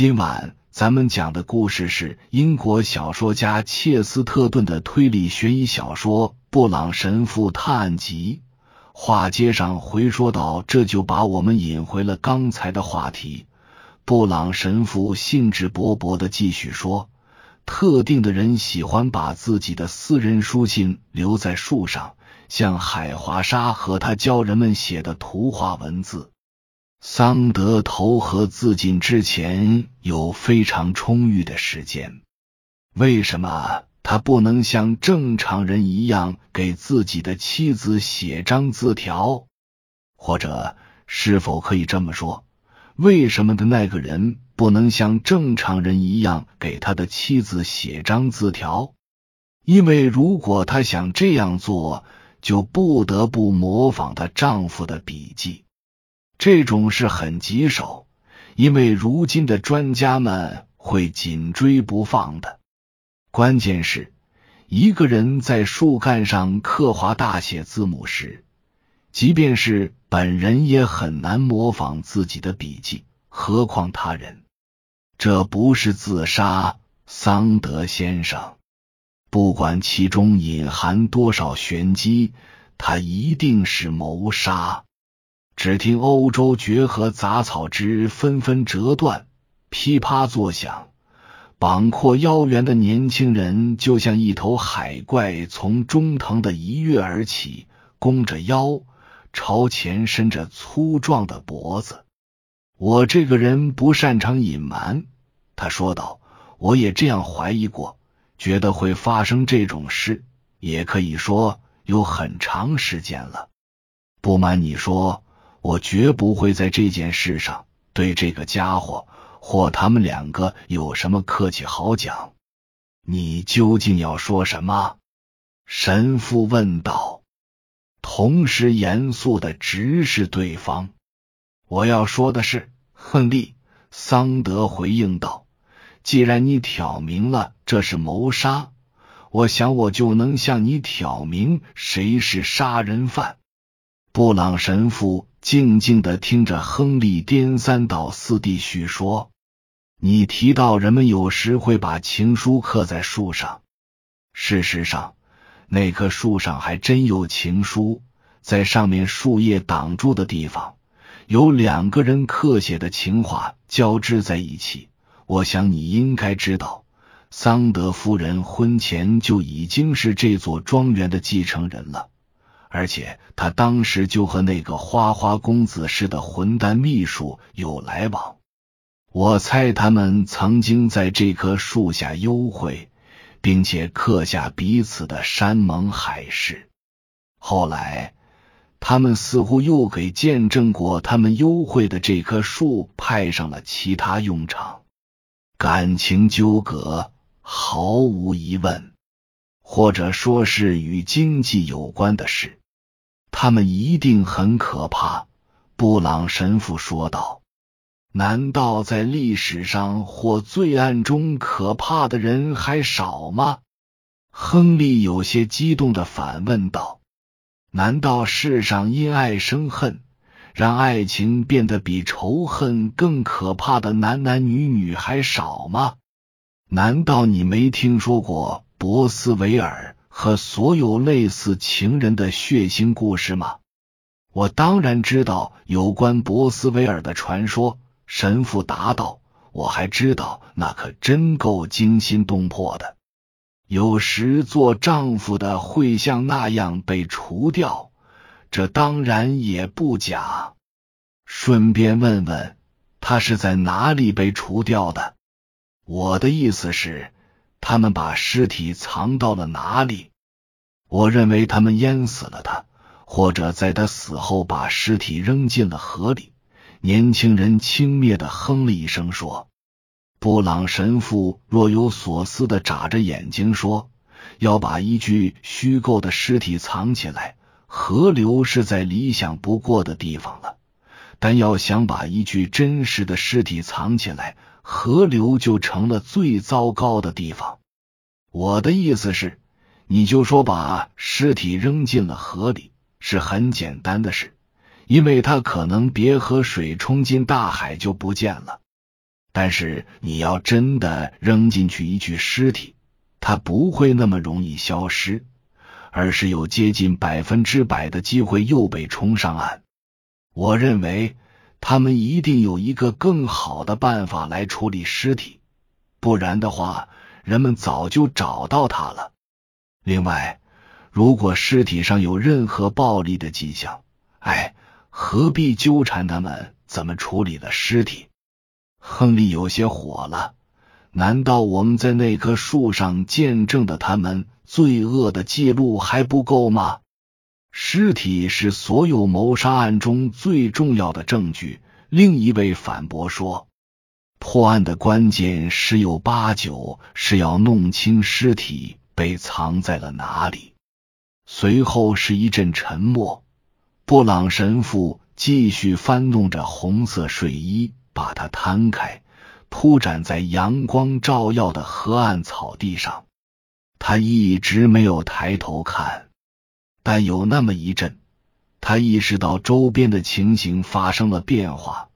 今晚咱们讲的故事是英国小说家切斯特顿的推理悬疑小说《布朗神父探案集》。话接上回说到，这就把我们引回了刚才的话题。布朗神父兴致勃勃的继续说：“特定的人喜欢把自己的私人书信留在树上，像海华沙和他教人们写的图画文字。”桑德投河自尽之前有非常充裕的时间，为什么他不能像正常人一样给自己的妻子写张字条？或者是否可以这么说，为什么的那个人不能像正常人一样给他的妻子写张字条？因为如果他想这样做，就不得不模仿她丈夫的笔记。这种事很棘手，因为如今的专家们会紧追不放的。关键是，一个人在树干上刻画大写字母时，即便是本人也很难模仿自己的笔迹，何况他人。这不是自杀，桑德先生。不管其中隐含多少玄机，他一定是谋杀。只听欧洲蕨和杂草枝纷纷折断，噼啪作响。膀阔腰圆的年轻人就像一头海怪，从中藤的一跃而起，弓着腰，朝前伸着粗壮的脖子。我这个人不擅长隐瞒，他说道。我也这样怀疑过，觉得会发生这种事，也可以说有很长时间了。不瞒你说。我绝不会在这件事上对这个家伙或他们两个有什么客气好讲。你究竟要说什么？神父问道，同时严肃的直视对方。我要说的是，亨利·桑德回应道：“既然你挑明了这是谋杀，我想我就能向你挑明谁是杀人犯。”布朗神父。静静的听着亨利颠三倒四地叙说。你提到人们有时会把情书刻在树上，事实上，那棵树上还真有情书，在上面树叶挡住的地方，有两个人刻写的情话交织在一起。我想你应该知道，桑德夫人婚前就已经是这座庄园的继承人了。而且他当时就和那个花花公子似的混蛋秘书有来往，我猜他们曾经在这棵树下幽会，并且刻下彼此的山盟海誓。后来，他们似乎又给见证过他们幽会的这棵树派上了其他用场。感情纠葛，毫无疑问，或者说是与经济有关的事。他们一定很可怕，布朗神父说道。难道在历史上或罪案中可怕的人还少吗？亨利有些激动的反问道。难道世上因爱生恨，让爱情变得比仇恨更可怕的男男女女还少吗？难道你没听说过博斯维尔？和所有类似情人的血腥故事吗？我当然知道有关博斯维尔的传说。神父答道：“我还知道，那可真够惊心动魄的。有时做丈夫的会像那样被除掉，这当然也不假。顺便问问，他是在哪里被除掉的？我的意思是，他们把尸体藏到了哪里？”我认为他们淹死了他，或者在他死后把尸体扔进了河里。年轻人轻蔑的哼了一声，说：“布朗神父若有所思的眨着眼睛说，要把一具虚构的尸体藏起来，河流是再理想不过的地方了。但要想把一具真实的尸体藏起来，河流就成了最糟糕的地方。我的意思是。”你就说把尸体扔进了河里是很简单的事，因为他可能别和水冲进大海就不见了。但是你要真的扔进去一具尸体，它不会那么容易消失，而是有接近百分之百的机会又被冲上岸。我认为他们一定有一个更好的办法来处理尸体，不然的话，人们早就找到他了。另外，如果尸体上有任何暴力的迹象，哎，何必纠缠他们怎么处理了尸体？亨利有些火了。难道我们在那棵树上见证的他们罪恶的记录还不够吗？尸体是所有谋杀案中最重要的证据。另一位反驳说：“破案的关键十有八九是要弄清尸体被藏在了哪里。”随后是一阵沉默。布朗神父继续翻弄着红色睡衣，把它摊开，铺展在阳光照耀的河岸草地上。他一直没有抬头看。但有那么一阵，他意识到周边的情形发生了变化，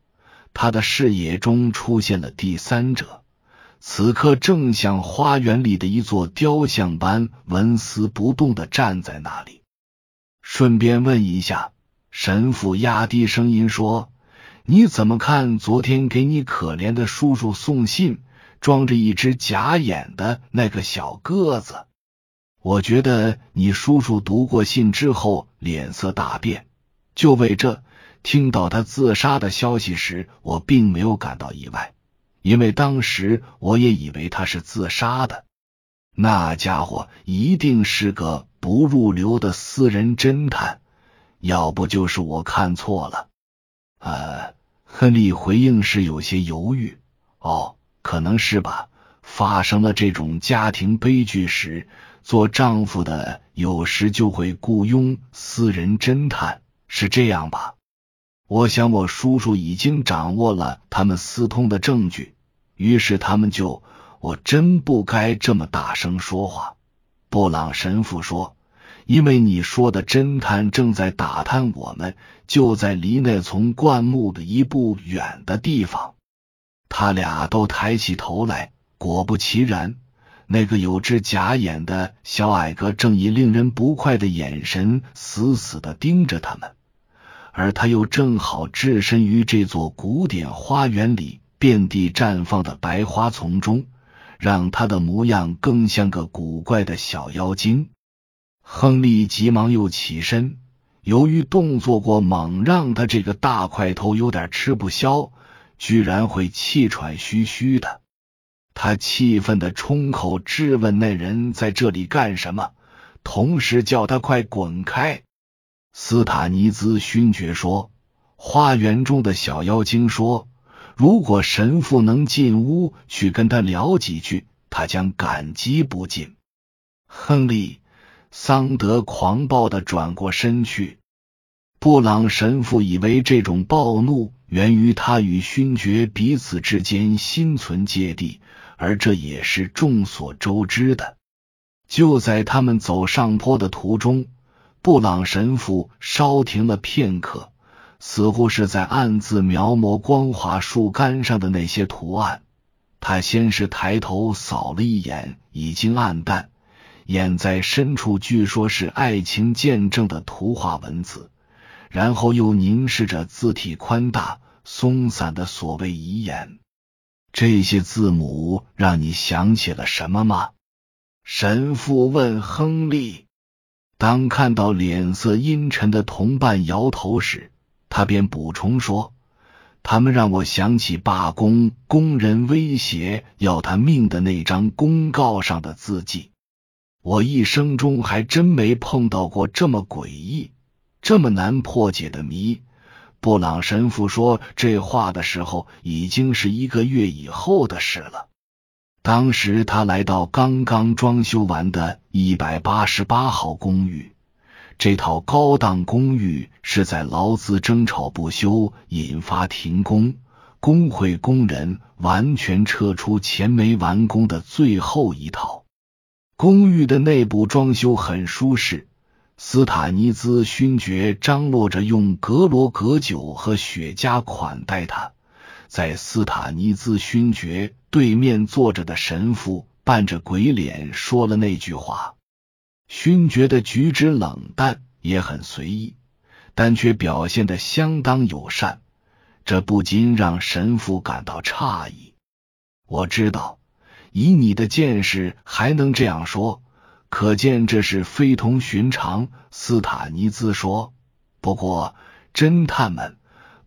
他的视野中出现了第三者，此刻正像花园里的一座雕像般纹丝不动的站在那里。顺便问一下，神父压低声音说：“你怎么看昨天给你可怜的叔叔送信，装着一只假眼的那个小个子？”我觉得你叔叔读过信之后脸色大变，就为这听到他自杀的消息时，我并没有感到意外，因为当时我也以为他是自杀的。那家伙一定是个不入流的私人侦探，要不就是我看错了。呃，亨利回应是有些犹豫。哦，可能是吧。发生了这种家庭悲剧时。做丈夫的有时就会雇佣私人侦探，是这样吧？我想我叔叔已经掌握了他们私通的证据，于是他们就……我真不该这么大声说话。布朗神父说：“因为你说的侦探正在打探我们，就在离那丛灌木的一步远的地方。”他俩都抬起头来，果不其然。那个有只假眼的小矮个正以令人不快的眼神死死的盯着他们，而他又正好置身于这座古典花园里遍地绽放的白花丛中，让他的模样更像个古怪的小妖精。亨利急忙又起身，由于动作过猛，让他这个大块头有点吃不消，居然会气喘吁吁的。他气愤的冲口质问那人在这里干什么，同时叫他快滚开。斯塔尼兹勋爵说：“花园中的小妖精说，如果神父能进屋去跟他聊几句，他将感激不尽。”亨利·桑德狂暴的转过身去。布朗神父以为这种暴怒源于他与勋爵彼此之间心存芥蒂。而这也是众所周知的。就在他们走上坡的途中，布朗神父稍停了片刻，似乎是在暗自描摹光滑树干上的那些图案。他先是抬头扫了一眼已经暗淡、眼在深处据说是爱情见证的图画文字，然后又凝视着字体宽大、松散的所谓遗言。这些字母让你想起了什么吗？神父问亨利。当看到脸色阴沉的同伴摇头时，他便补充说：“他们让我想起罢工工人威胁要他命的那张公告上的字迹。我一生中还真没碰到过这么诡异、这么难破解的谜。”布朗神父说这话的时候，已经是一个月以后的事了。当时他来到刚刚装修完的一百八十八号公寓，这套高档公寓是在劳资争吵不休、引发停工、工会工人完全撤出前没完工的最后一套。公寓的内部装修很舒适。斯坦尼兹勋爵张罗着用格罗格酒和雪茄款待他，在斯塔尼兹勋爵对面坐着的神父扮着鬼脸说了那句话。勋爵的举止冷淡，也很随意，但却表现得相当友善，这不禁让神父感到诧异。我知道，以你的见识还能这样说，可见这是非同寻常。斯塔尼兹说。不过，侦探们。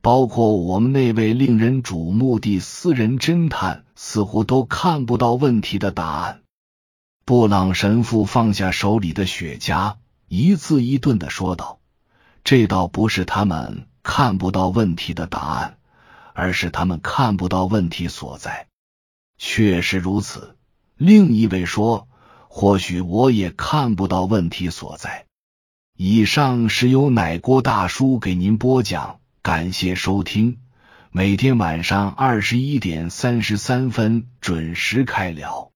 包括我们那位令人瞩目的私人侦探，似乎都看不到问题的答案。布朗神父放下手里的雪茄，一字一顿的说道：“这倒不是他们看不到问题的答案，而是他们看不到问题所在。”确实如此。另一位说：“或许我也看不到问题所在。”以上是由奶锅大叔给您播讲。感谢收听，每天晚上二十一点三十三分准时开聊。